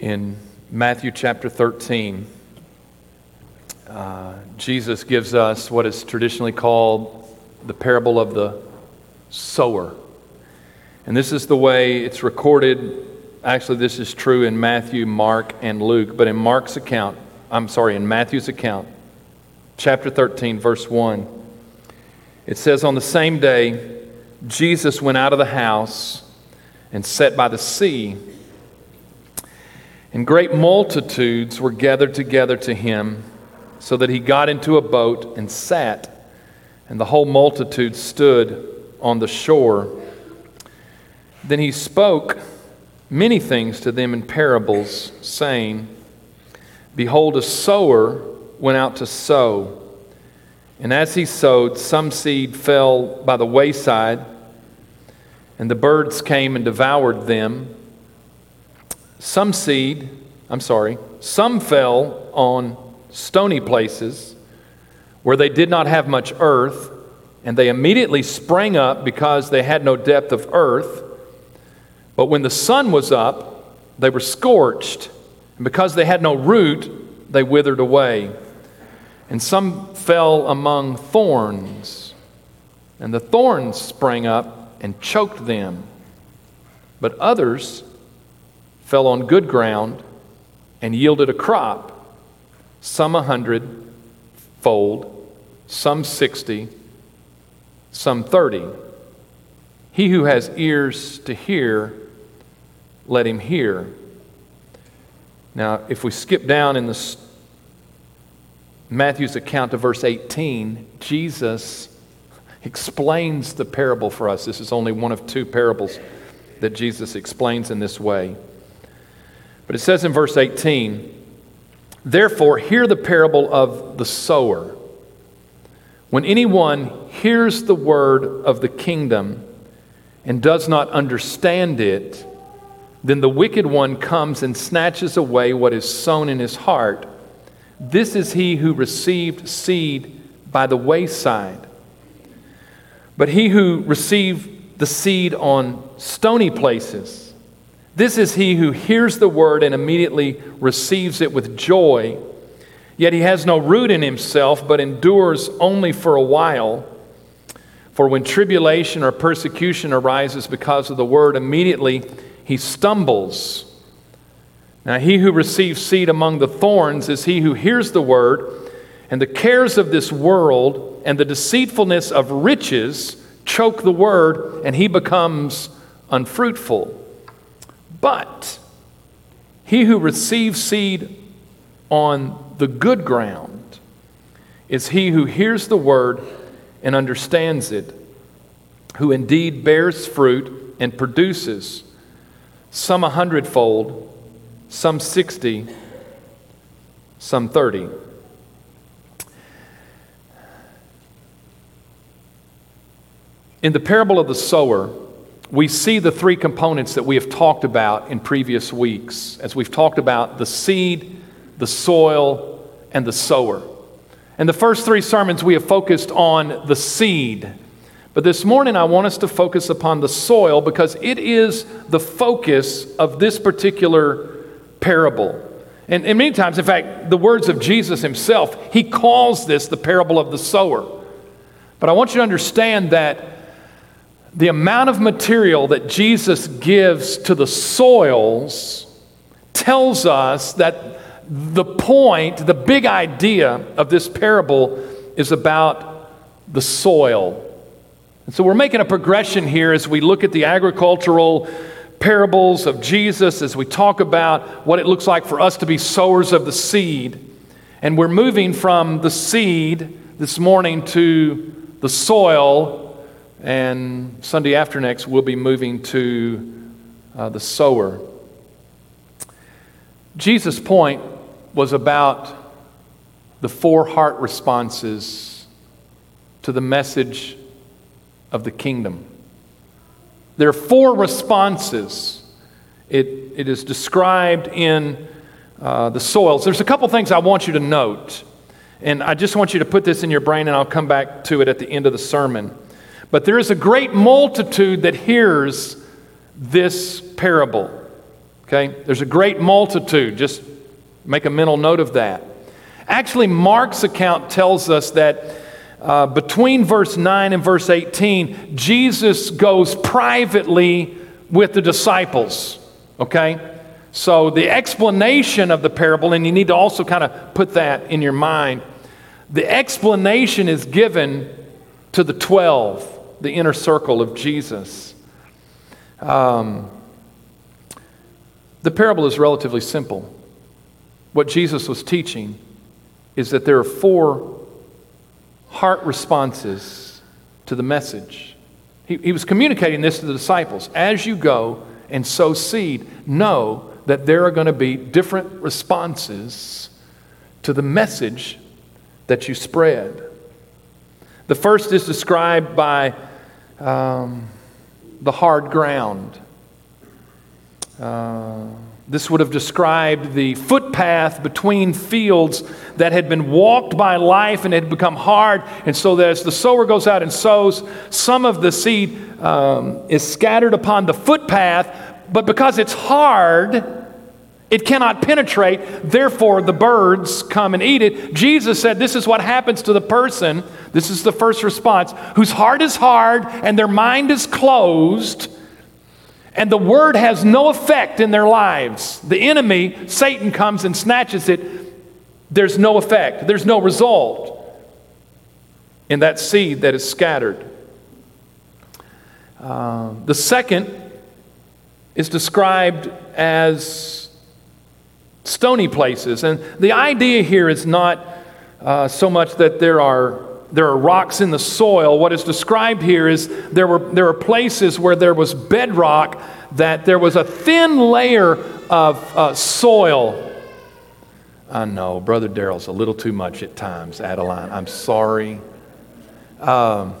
In Matthew chapter 13, uh, Jesus gives us what is traditionally called the parable of the sower. And this is the way it's recorded. Actually, this is true in Matthew, Mark, and Luke. But in Mark's account, I'm sorry, in Matthew's account, chapter 13, verse 1, it says, On the same day, Jesus went out of the house and sat by the sea. And great multitudes were gathered together to him, so that he got into a boat and sat, and the whole multitude stood on the shore. Then he spoke many things to them in parables, saying, Behold, a sower went out to sow. And as he sowed, some seed fell by the wayside, and the birds came and devoured them. Some seed, I'm sorry, some fell on stony places where they did not have much earth, and they immediately sprang up because they had no depth of earth. But when the sun was up, they were scorched, and because they had no root, they withered away. And some fell among thorns, and the thorns sprang up and choked them. But others fell on good ground and yielded a crop, some a hundred fold, some sixty, some thirty. He who has ears to hear, let him hear. Now, if we skip down in the Matthew's account to verse 18, Jesus explains the parable for us. This is only one of two parables that Jesus explains in this way. But it says in verse 18, Therefore, hear the parable of the sower. When anyone hears the word of the kingdom and does not understand it, then the wicked one comes and snatches away what is sown in his heart. This is he who received seed by the wayside. But he who received the seed on stony places, this is he who hears the word and immediately receives it with joy. Yet he has no root in himself, but endures only for a while. For when tribulation or persecution arises because of the word, immediately he stumbles. Now, he who receives seed among the thorns is he who hears the word, and the cares of this world and the deceitfulness of riches choke the word, and he becomes unfruitful. But he who receives seed on the good ground is he who hears the word and understands it, who indeed bears fruit and produces some a hundredfold, some sixty, some thirty. In the parable of the sower, we see the three components that we have talked about in previous weeks as we've talked about the seed, the soil, and the sower. In the first three sermons, we have focused on the seed. But this morning, I want us to focus upon the soil because it is the focus of this particular parable. And, and many times, in fact, the words of Jesus himself, he calls this the parable of the sower. But I want you to understand that the amount of material that Jesus gives to the soils tells us that the point, the big idea of this parable is about the soil. And so we're making a progression here as we look at the agricultural parables of Jesus, as we talk about what it looks like for us to be sowers of the seed. And we're moving from the seed this morning to the soil and Sunday after next, we'll be moving to uh, the sower. Jesus' point was about the four heart responses to the message of the kingdom. There are four responses. It, it is described in uh, the soils. There's a couple things I want you to note, and I just want you to put this in your brain, and I'll come back to it at the end of the sermon. But there is a great multitude that hears this parable. Okay? There's a great multitude. Just make a mental note of that. Actually, Mark's account tells us that uh, between verse 9 and verse 18, Jesus goes privately with the disciples. Okay? So, the explanation of the parable, and you need to also kind of put that in your mind, the explanation is given to the 12, the inner circle of Jesus. Um, the parable is relatively simple. What Jesus was teaching is that there are four heart responses to the message. He, he was communicating this to the disciples. As you go and sow seed, know that there are going to be different responses to the message that you spread. The first is described by um, the hard ground. Uh, this would have described the footpath between fields that had been walked by life and had become hard. And so that as the sower goes out and sows, some of the seed um, is scattered upon the footpath, but because it's hard, it cannot penetrate, therefore the birds come and eat it. Jesus said this is what happens to the person, this is the first response, whose heart is hard and their mind is closed, and the word has no effect in their lives. The enemy, Satan, comes and snatches it. There's no effect, there's no result in that seed that is scattered. Uh, the second is described as stony places. And the idea here is not uh, so much that there are, there are rocks in the soil. What is described here is there were, there are places where there was bedrock, that there was a thin layer of uh, soil. I know, Brother Daryl's a little too much at times, Adeline. I'm sorry. Um,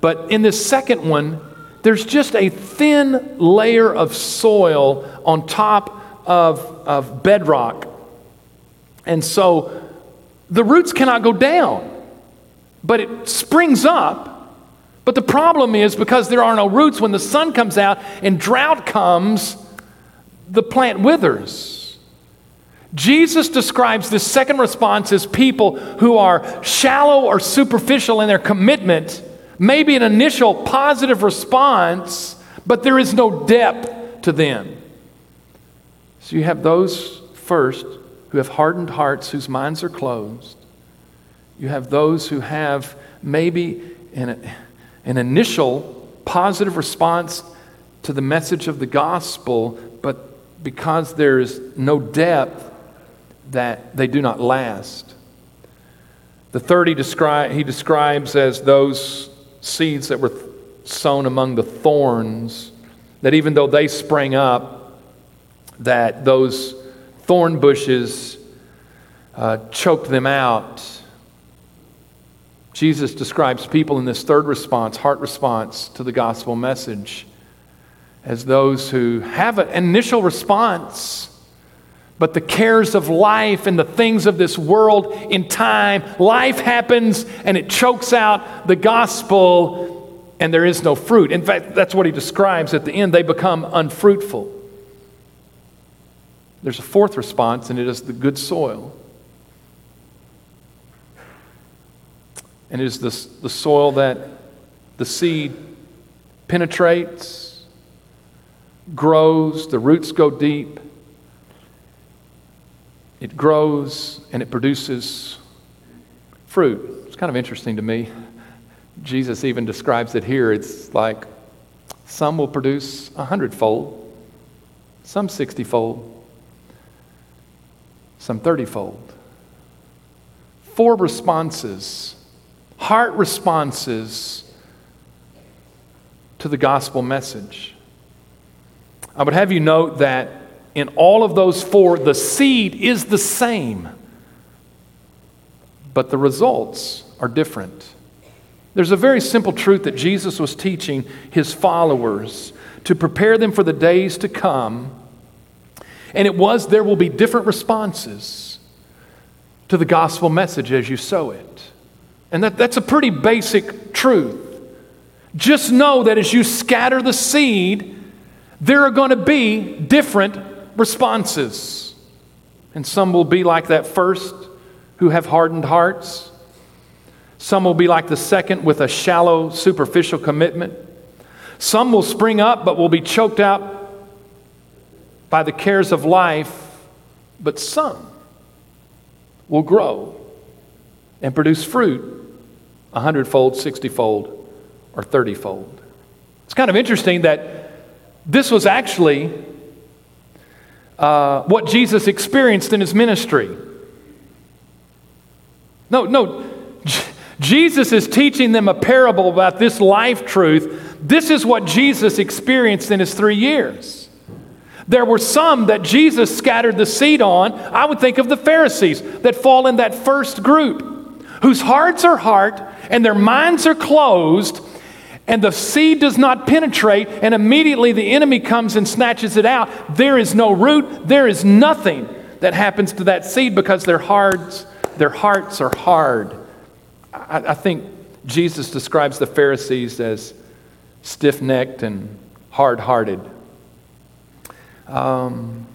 but in this second one, there's just a thin layer of soil on top of, of bedrock. And so the roots cannot go down, but it springs up. But the problem is because there are no roots, when the sun comes out and drought comes, the plant withers. Jesus describes this second response as people who are shallow or superficial in their commitment, maybe an initial positive response, but there is no depth to them. So you have those first who have hardened hearts, whose minds are closed. You have those who have maybe an, an initial positive response to the message of the gospel, but because there is no depth, that they do not last. The third he, descri- he describes as those seeds that were sown among the thorns, that even though they sprang up, that those thorn bushes uh, choked them out. Jesus describes people in this third response, heart response to the gospel message, as those who have an initial response, but the cares of life and the things of this world in time, life happens and it chokes out the gospel and there is no fruit. In fact, that's what he describes at the end. They become unfruitful. There's a fourth response, and it is the good soil. And it is the, the soil that the seed penetrates, grows, the roots go deep. It grows and it produces fruit. It's kind of interesting to me. Jesus even describes it here. It's like some will produce a hundredfold, some sixtyfold, some 30 fold. Four responses, heart responses to the gospel message. I would have you note that in all of those four, the seed is the same, but the results are different. There's a very simple truth that Jesus was teaching his followers to prepare them for the days to come and it was there will be different responses to the gospel message as you sow it. And that, that's a pretty basic truth. Just know that as you scatter the seed, there are going to be different responses. And some will be like that first who have hardened hearts. Some will be like the second with a shallow, superficial commitment. Some will spring up but will be choked out by the cares of life. But some will grow and produce fruit a hundredfold, sixtyfold, or thirtyfold. It's kind of interesting that this was actually uh, what Jesus experienced in his ministry. No, no. Jesus is teaching them a parable about this life truth. This is what Jesus experienced in his three years. There were some that Jesus scattered the seed on. I would think of the Pharisees that fall in that first group, whose hearts are hard and their minds are closed, and the seed does not penetrate, and immediately the enemy comes and snatches it out. There is no root, there is nothing that happens to that seed because their hearts, their hearts are hard. I, I think Jesus describes the Pharisees as stiff necked and hard hearted. Um,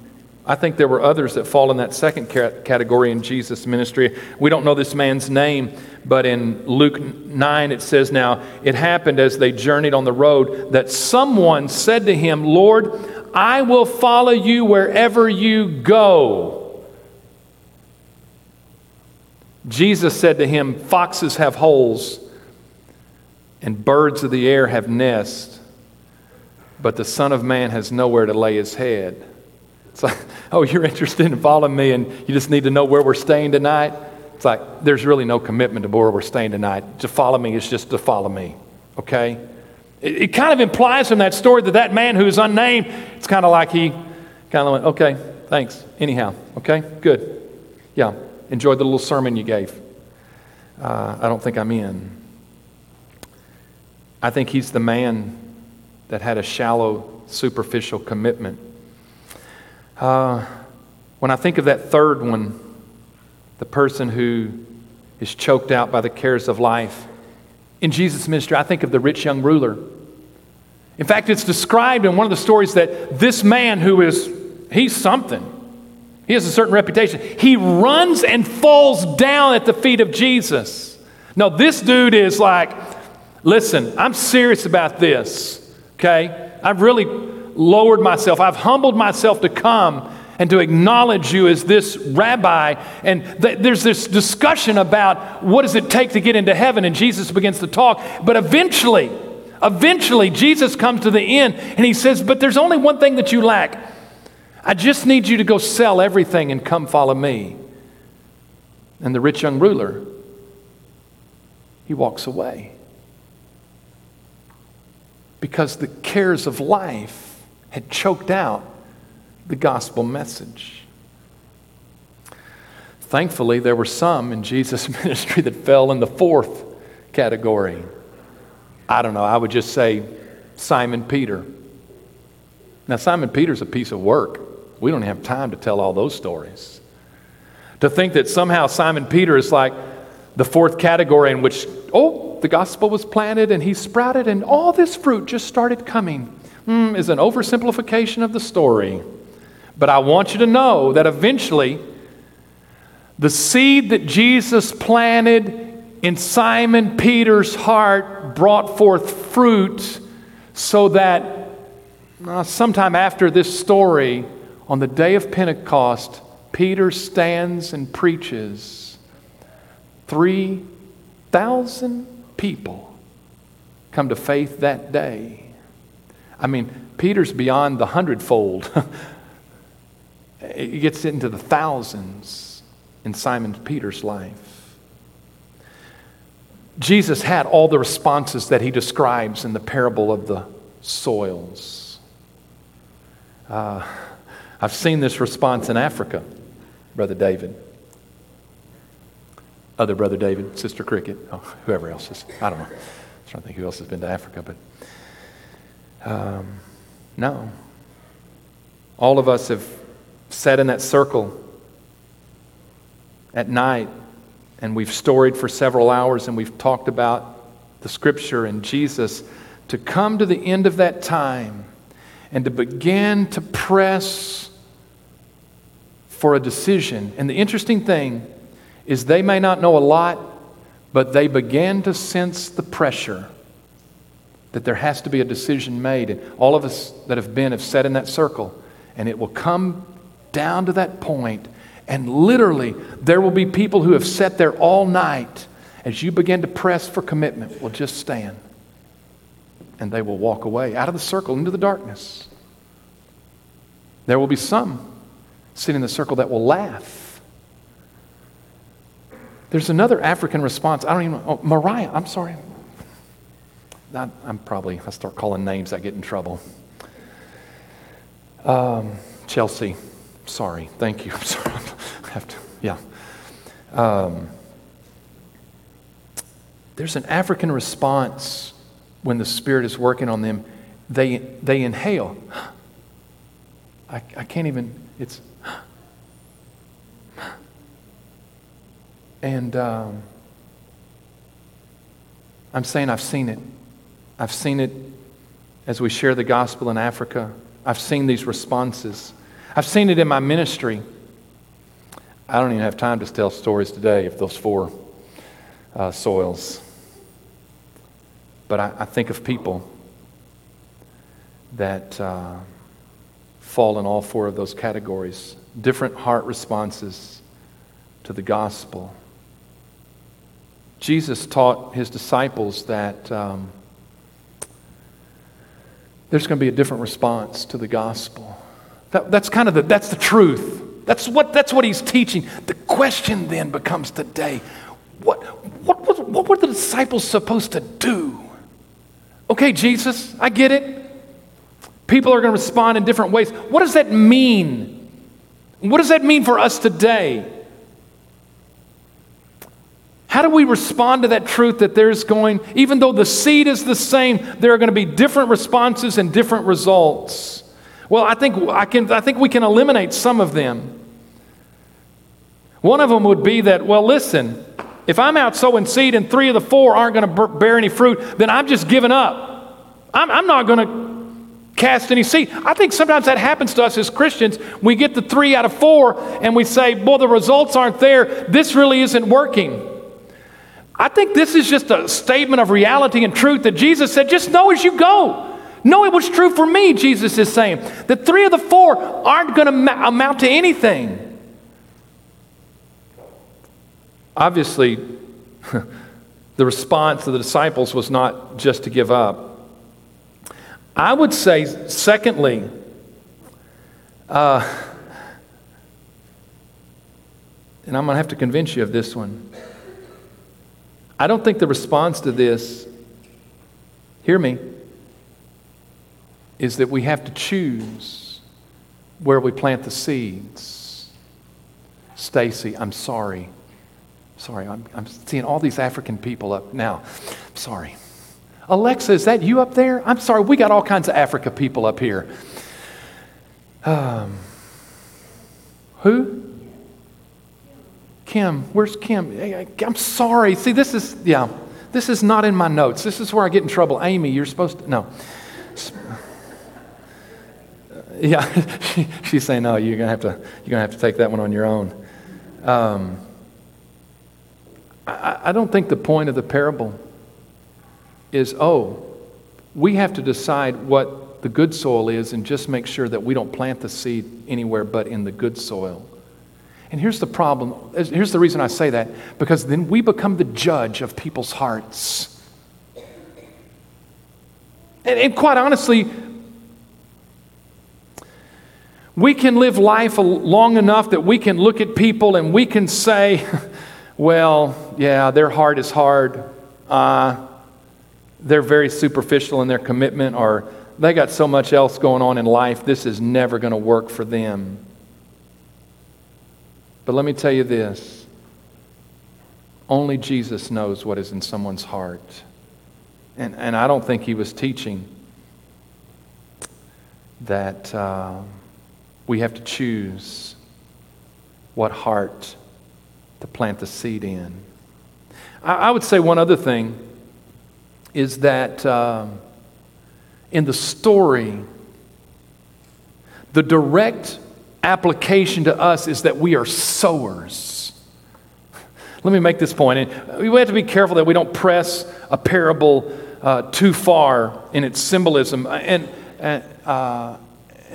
I think there were others that fall in that second category in Jesus' ministry. We don't know this man's name, but in Luke 9 it says, Now it happened as they journeyed on the road that someone said to him, Lord, I will follow you wherever you go. Jesus said to him, Foxes have holes, and birds of the air have nests, but the Son of Man has nowhere to lay his head. It's like, oh, you're interested in following me and you just need to know where we're staying tonight. It's like, there's really no commitment to where we're staying tonight. To follow me is just to follow me, okay? It, it kind of implies from that story that that man who's unnamed, it's kind of like he kind of went, okay, thanks, anyhow, okay, good. Yeah, enjoyed the little sermon you gave. Uh, I don't think I'm in. I think he's the man that had a shallow, superficial commitment uh, when I think of that third one, the person who is choked out by the cares of life, in Jesus' ministry, I think of the rich young ruler. In fact, it's described in one of the stories that this man who is, he's something. He has a certain reputation. He runs and falls down at the feet of Jesus. Now, this dude is like, listen, I'm serious about this, okay? I've really lowered myself, I've humbled myself to come and to acknowledge you as this rabbi. And th- there's this discussion about what does it take to get into heaven, and Jesus begins to talk. But eventually, eventually, Jesus comes to the end and he says, But there's only one thing that you lack. I just need you to go sell everything and come follow me. And the rich young ruler, he walks away. Because the cares of life had choked out the gospel message. Thankfully, there were some in Jesus' ministry that fell in the fourth category. I don't know, I would just say Simon Peter. Now, Simon Peter's a piece of work. We don't have time to tell all those stories. To think that somehow Simon Peter is like the fourth category in which, oh, the gospel was planted and he sprouted and all this fruit just started coming mm, is an oversimplification of the story. But I want you to know that eventually, the seed that Jesus planted in Simon Peter's heart brought forth fruit so that uh, sometime after this story, on the day of Pentecost, Peter stands and preaches. 3,000 people come to faith that day. I mean, Peter's beyond the hundredfold. it gets into the thousands in Simon Peter's life. Jesus had all the responses that he describes in the parable of the soils. Uh, I've seen this response in Africa, Brother David. Other Brother David, Sister Cricket, oh, whoever else is. I don't know. I'm trying to think who else has been to Africa, but um, no. All of us have sat in that circle at night and we've storied for several hours and we've talked about the scripture and Jesus to come to the end of that time and to begin to press for a decision. And the interesting thing is they may not know a lot, but they began to sense the pressure that there has to be a decision made. And all of us that have been have sat in that circle, and it will come down to that point, and literally there will be people who have sat there all night. As you begin to press for commitment, will just stand and they will walk away out of the circle into the darkness. There will be some sitting in the circle that will laugh. There's another African response. I don't even Oh, Mariah, I'm sorry. I, am probably, I start calling names, I get in trouble. Um, Chelsea, sorry. Thank you. I'm sorry. I have to, yeah. Um, there's an African response when the Spirit is working on them. They, they inhale. I, I can't even, it's, and um, I'm saying I've seen it. I've seen it as we share the gospel in Africa. I've seen these responses. I've seen it in my ministry. I don't even have time to tell stories today of those four uh, soils. But I, I, think of people that uh, fall in all four of those categories different heart responses to the gospel. Jesus taught his disciples that. Um, there's going to be a different response to the gospel. That, that's kind of the, that's the truth. That's what, that's what he's teaching. The question then becomes today what, what, what, what were the disciples supposed to do? Okay, Jesus, I get it. People are going to respond in different ways. What does that mean? What does that mean for us today? How do we respond to that truth that there's going, even though the seed is the same, there are going to be different responses and different results? Well, I think, I, can, I think we can eliminate some of them. One of them would be that, well, listen, if I'm out sowing seed and three of the four aren't going to bear any fruit, then I'm just giving up. I'm, I'm not going to cast any seed. I think sometimes that happens to us as Christians. We get the three out of four and we say, well, the results aren't there. This really isn't working. I think this is just a statement of reality and truth that Jesus said, just know as you go. Know it was true for me, Jesus is saying. That three of the four aren't going to amount to anything. Obviously, the response of the disciples was not just to give up. I would say, secondly, uh, and I'm going to have to convince you of this one. I don't think the response to this, hear me, is that we have to choose where we plant the seeds. Stacy, I'm sorry. Sorry, I'm, I'm seeing all these African people up now. Sorry. Alexa, is that you up there? I'm sorry, we got all kinds of Africa people up here. Um, who? Kim, where's Kim? I'm sorry. See, this is, yeah, this is not in my notes. This is where I get in trouble. Amy, you're supposed to, no. Yeah, she, she's saying, no, you're going to have to, you're to have to take that one on your own. Um, I, I don't think the point of the parable is, oh, we have to decide what the good soil is and just make sure that we don't plant the seed anywhere but in the good soil. And here's the problem. Here's the reason I say that because then we become the judge of people's hearts. And, and quite honestly, we can live life long enough that we can look at people and we can say, well, yeah, their heart is hard. Uh, they're very superficial in their commitment, or they got so much else going on in life, this is never going to work for them. But let me tell you this only Jesus knows what is in someone's heart. And, and I don't think he was teaching that uh, we have to choose what heart to plant the seed in. I, I would say one other thing is that uh, in the story, the direct application to us is that we are sowers. Let me make this point. We have to be careful that we don't press a parable uh, too far in its symbolism. And, uh,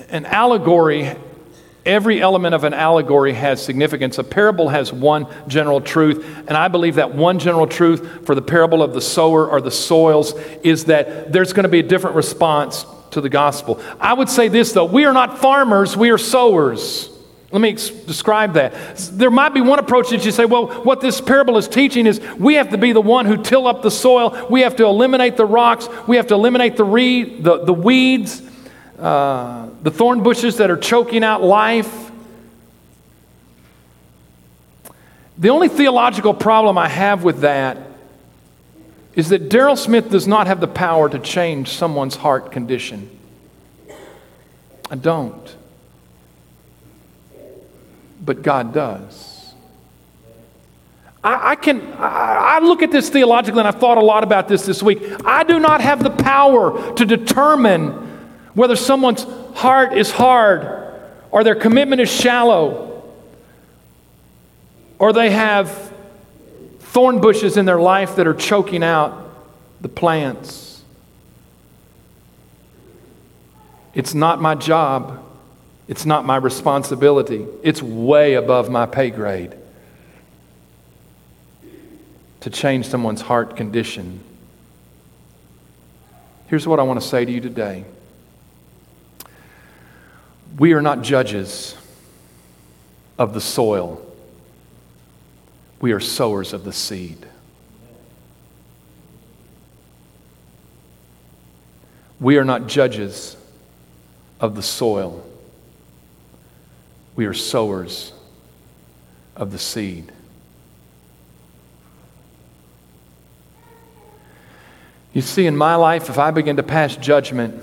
an allegory Every element of an allegory has significance. A parable has one general truth, and I believe that one general truth for the parable of the sower or the soils is that there's going to be a different response to the gospel. I would say this though we are not farmers, we are sowers. Let me ex- describe that. There might be one approach that you say, well, what this parable is teaching is we have to be the one who till up the soil, we have to eliminate the rocks, we have to eliminate the, reed, the, the weeds uh, the thorn bushes that are choking out life. The only theological problem I have with that is that Daryl Smith does not have the power to change someone's heart condition. I don't. But God does. I, I can, I, I look at this theologically, and I've thought a lot about this this week. I do not have the power to determine whether someone's heart is hard, or their commitment is shallow, or they have thorn bushes in their life that are choking out the plants. It's not my job. It's not my responsibility. It's way above my pay grade to change someone's heart condition. Here's what I want to say to you today. We are not judges of the soil, we are sowers of the seed. We are not judges of the soil. We are sowers of the seed. You see, in my life, if I begin to pass judgment,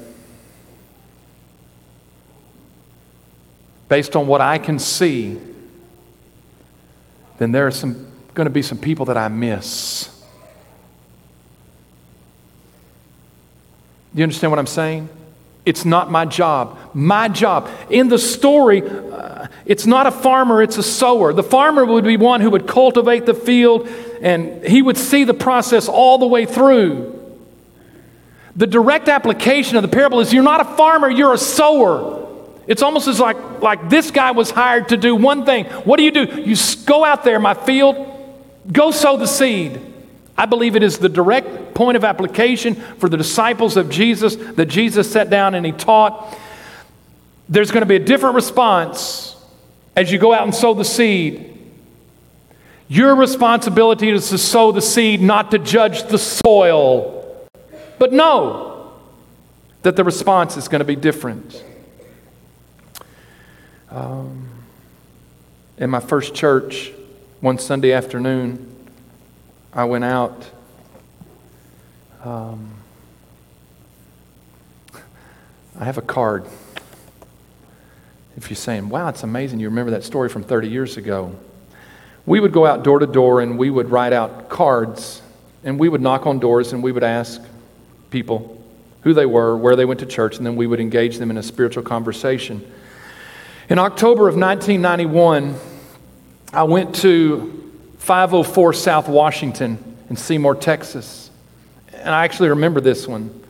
based on what I can see, then there are some going to be some people that I miss. Do you understand what I'm saying? It's not my job. My job. In the story, uh, it's not a farmer, it's a sower. The farmer would be one who would cultivate the field and he would see the process all the way through. The direct application of the parable is you're not a farmer, you're a sower. It's almost as like, like this guy was hired to do one thing. What do you do? You go out there, my field, go sow the seed. I believe it is the direct point of application for the disciples of Jesus that Jesus sat down and he taught. There's going to be a different response as you go out and sow the seed. Your responsibility is to sow the seed, not to judge the soil. But know that the response is going to be different. Um, in my first church, one Sunday afternoon, I went out. Um, I have a card. If you're saying, wow, it's amazing you remember that story from 30 years ago. We would go out door to door and we would write out cards and we would knock on doors and we would ask people who they were, where they went to church, and then we would engage them in a spiritual conversation. In October of 1991, I went to 504 South Washington in Seymour, Texas. And I actually remember this one.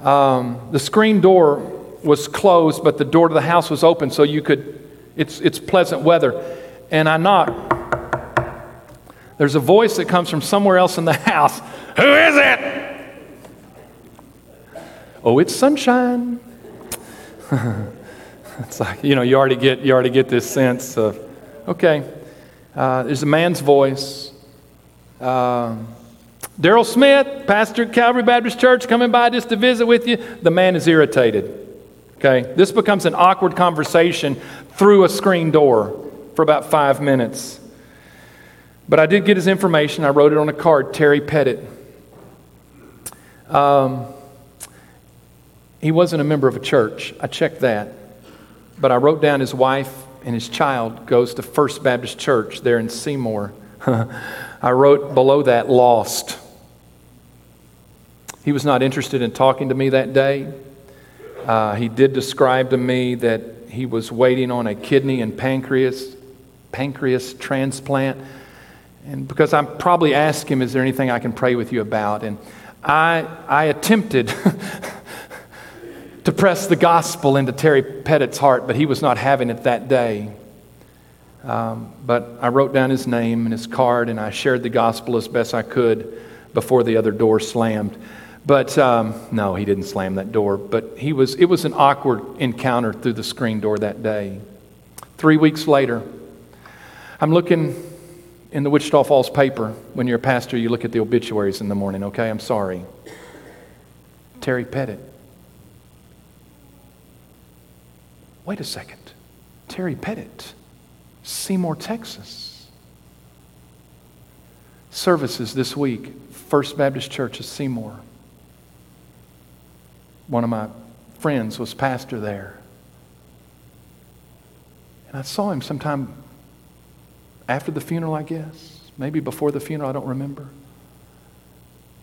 Um, the screen door was closed, but the door to the house was open, so you could, it's, it's pleasant weather. And I knocked. There's a voice that comes from somewhere else in the house. Who is it? Oh, it's sunshine. It's like, you know, you already get, you already get this sense of, okay, uh, there's a man's voice. Uh, Daryl Smith, pastor at Calvary Baptist Church, coming by just to visit with you. The man is irritated. Okay, this becomes an awkward conversation through a screen door for about five minutes. But I did get his information. I wrote it on a card Terry Pettit. Um, he wasn't a member of a church. I checked that. But I wrote down his wife and his child goes to First Baptist Church there in Seymour. I wrote below that, lost. He was not interested in talking to me that day. Uh, he did describe to me that he was waiting on a kidney and pancreas, pancreas transplant. And because I'm probably asked him, Is there anything I can pray with you about? And I, I attempted to press the gospel into Terry Pettit's heart, but he was not having it that day. Um, but I wrote down his name and his card, and I shared the gospel as best I could before the other door slammed. But um, no, he didn't slam that door. But he was, it was an awkward encounter through the screen door that day. Three weeks later, I'm looking in the Wichita Falls paper. When you're a pastor, you look at the obituaries in the morning, okay? I'm sorry. Terry Pettit. Wait a second. Terry Pettit, Seymour, Texas. Services this week, First Baptist Church of Seymour. One of my friends was pastor there. And I saw him sometime after the funeral, I guess. Maybe before the funeral, I don't remember.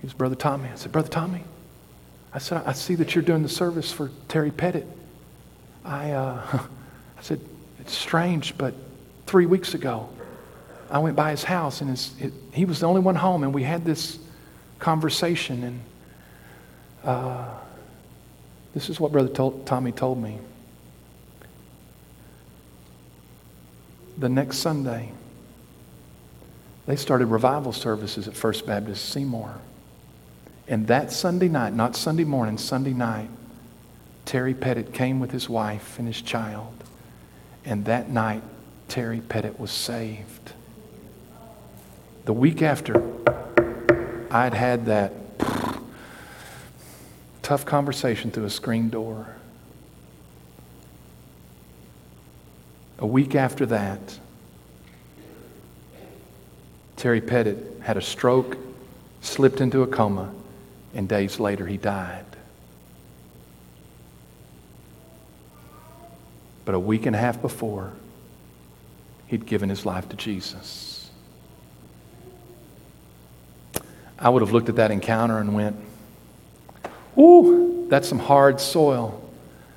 He was Brother Tommy. I said, Brother Tommy, I said, I see that you're doing the service for Terry Pettit. I, uh, I said, it's strange, but three weeks ago, I went by his house and his, it, he was the only one home, and we had this conversation. And uh, this is what Brother told, Tommy told me. The next Sunday, they started revival services at First Baptist Seymour. And that Sunday night, not Sunday morning, Sunday night, Terry Pettit came with his wife and his child. And that night, Terry Pettit was saved. The week after, I'd had that tough conversation through a screen door. A week after that, Terry Pettit had a stroke, slipped into a coma, and days later he died. But a week and a half before, he'd given his life to Jesus. I would have looked at that encounter and went, Ooh, that's some hard soil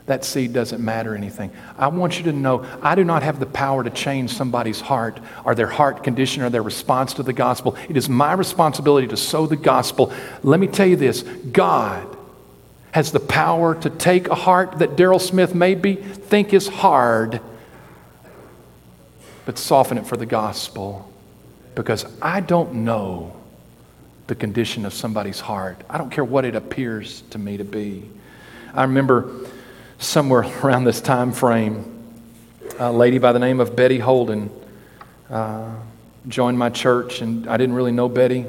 that seed doesn't matter anything. I want you to know I do not have the power to change somebody's heart or their heart condition or their response to the gospel. It is my responsibility to sow the gospel. Let me tell you this God has the power to take a heart that Daryl Smith maybe think is hard, but soften it for the gospel. Because I don't know the condition of somebody's heart. I don't care what it appears to me to be. I remember somewhere around this time frame, a lady by the name of Betty Holden uh, joined my church, and I didn't really know Betty,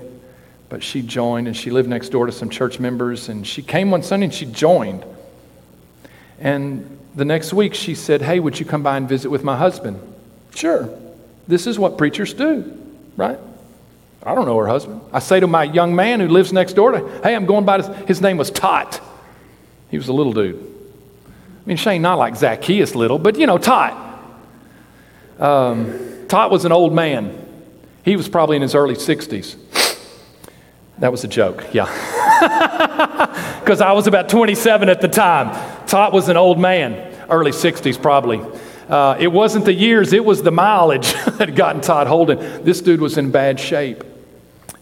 but she joined, and she lived next door to some church members, and she came one Sunday and she joined. And the next week she said, Hey, would you come by and visit with my husband? Sure. This is what preachers do, right? I don't know her husband. I say to my young man who lives next door to, Hey, I'm going by, his name was Tot. He was a little dude. I mean, Shane, not like Zacchaeus little, but you know, Tot. Um, Tot was an old man. He was probably in his early 60s. That was a joke, yeah. Because I was about 27 at the time. Tot was an old man, early 60s probably. Uh, it wasn't the years, it was the mileage that had gotten Todd Holden. This dude was in bad shape.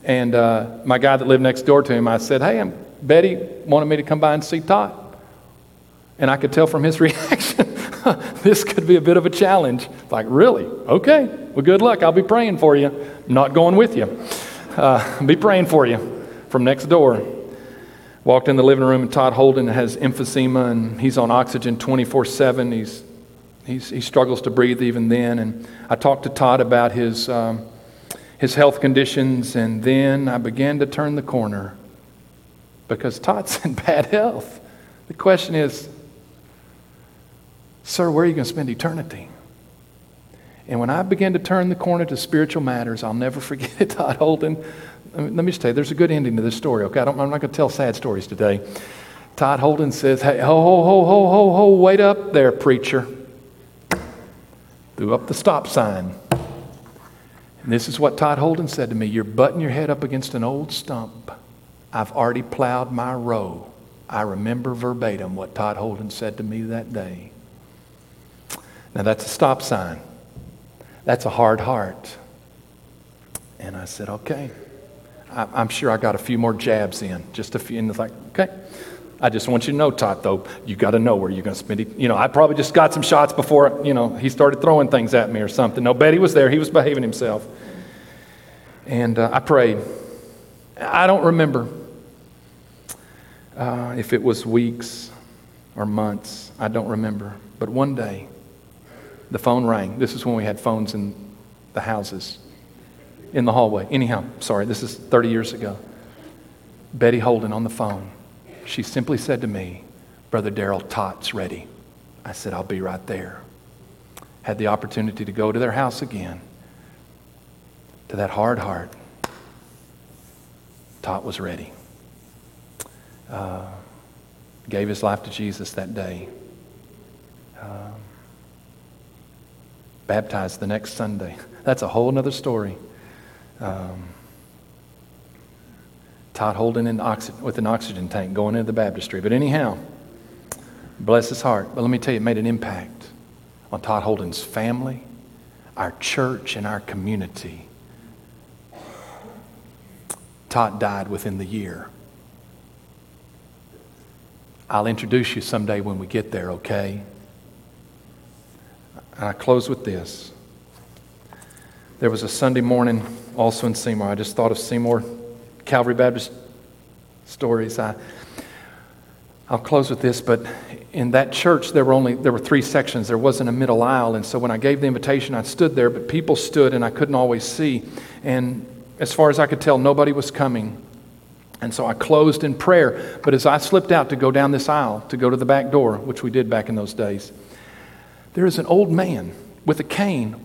And uh, my guy that lived next door to him, I said, Hey, I'm, Betty wanted me to come by and see Todd. And I could tell from his reaction, this could be a bit of a challenge. Like, really? Okay. Well, good luck. I'll be praying for you. I'm not going with you. Uh, be praying for you from next door. Walked in the living room, and Todd Holden has emphysema, and he's on oxygen 24 7. He's, he's, he struggles to breathe even then. And I talked to Todd about his, um, his health conditions, and then I began to turn the corner because Todd's in bad health. The question is, Sir, where are you going to spend eternity? And when I began to turn the corner to spiritual matters, I'll never forget it, Todd Holden. Let me just tell you, there's a good ending to this story, okay? I am not going to tell sad stories today. Todd Holden says, Hey, ho, ho, ho, ho, ho, ho, wait up there, preacher. Threw up the stop sign. And this is what Todd Holden said to me You're butting your head up against an old stump. I've already plowed my row. I remember verbatim what Todd Holden said to me that day. Now, that's a stop sign. That's a hard heart. And I said, Okay. I'm sure I got a few more jabs in, just a few. And it's like, Okay. I just want you to know, Todd, though, you got to know where you're going to spend it. You know, I probably just got some shots before, you know, he started throwing things at me or something. No, Betty was there. He was behaving himself. And uh, I prayed. I don't remember uh, if it was weeks or months. I don't remember. But one day, the phone rang. This is when we had phones in the houses, in the hallway. Anyhow, sorry, this is 30 years ago. Betty Holden on the phone. She simply said to me, Brother Daryl, Todd's ready. I said, I'll be right there. Had the opportunity to go to their house again, to that hard heart. Todd was ready. Uh, gave his life to Jesus that day. Um, baptized the next Sunday. That's a whole other story. Um, Todd Holden in oxygen, with an oxygen tank going into the baptistry. But anyhow, bless his heart. But let me tell you, it made an impact on Todd Holden's family, our church, and our community. Todd died within the year. I'll introduce you someday when we get there, okay? And I close with this. There was a Sunday morning also in Seymour. I just thought of Seymour Calvary Baptist stories. I, I'll close with this, but in that church there were only there were three sections. There wasn't a middle aisle, and so when I gave the invitation, I stood there, but people stood and I couldn't always see. And as far as I could tell, nobody was coming. And so I closed in prayer. But as I slipped out to go down this aisle, to go to the back door, which we did back in those days, there is an old man with a cane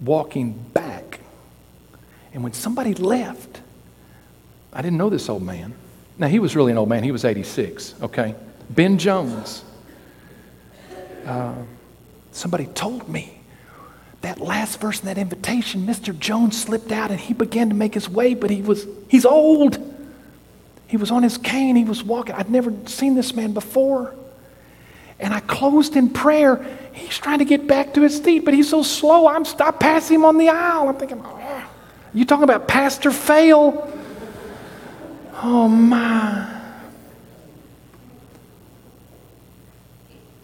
walking back. And when somebody left, I didn't know this old man. Now, he was really an old man. He was 86, okay? Ben Jones. Uh, somebody told me that last verse in that invitation, Mr. Jones slipped out and he began to make his way, but he was, he's old. He was on his cane, he was walking. I'd never seen this man before. And I closed in prayer. He's trying to get back to his feet, but he's so slow. I'm I pass him on the aisle. I'm thinking, oh, you talking about pastor fail? Oh my.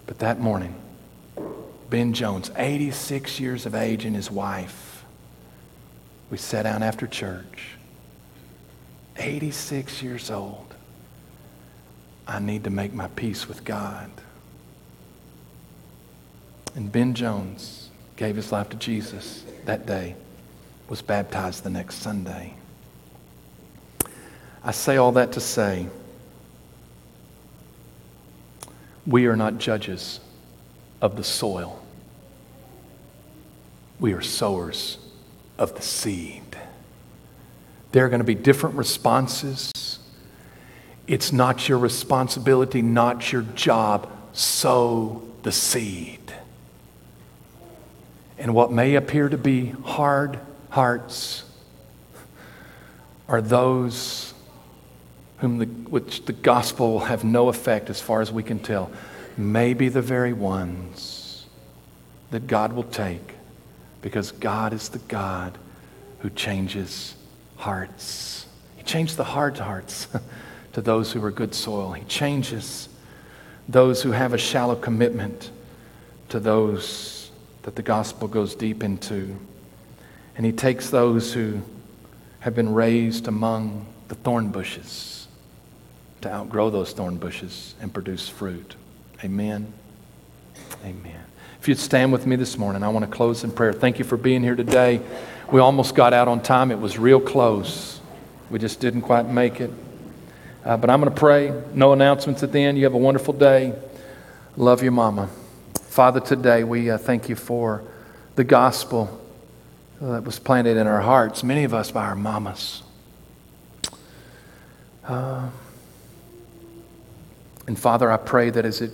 But that morning, Ben Jones, 86 years of age, and his wife, we sat down after church 86 years old. I need to make my peace with God. And Ben Jones gave his life to Jesus that day, was baptized the next Sunday. I say all that to say we are not judges of the soil, we are sowers of the seed. There are going to be different responses. It's not your responsibility, not your job. Sow the seed. And what may appear to be hard hearts are those whom the, which the gospel will have no effect as far as we can tell, may be the very ones that God will take because God is the God who changes hearts. He changed the hard hearts to those who are good soil. He changes those who have a shallow commitment to those that the gospel goes deep into. And he takes those who have been raised among the thorn bushes to outgrow those thorn bushes and produce fruit. Amen. Amen. If you'd stand with me this morning, I want to close in prayer. Thank you for being here today. We almost got out on time. It was real close. We just didn't quite make it. Uh, but I'm going to pray. No announcements at the end. You have a wonderful day. Love you, mama. Father, today we uh, thank you for the gospel that was planted in our hearts, many of us by our mamas. Uh, and Father, I pray that as it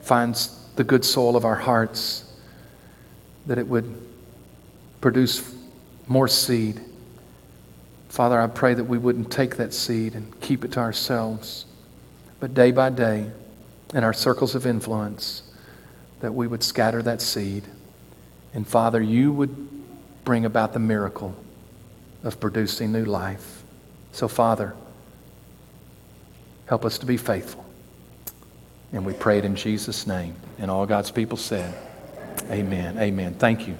finds the good soil of our hearts, that it would produce more seed. Father, I pray that we wouldn't take that seed and keep it to ourselves, but day by day, in our circles of influence, that we would scatter that seed And Father, you would bring about the miracle of producing new life. So, Father, help us to be faithful. And we pray it in Jesus' name. And all God's people said, Amen. Amen. Thank you.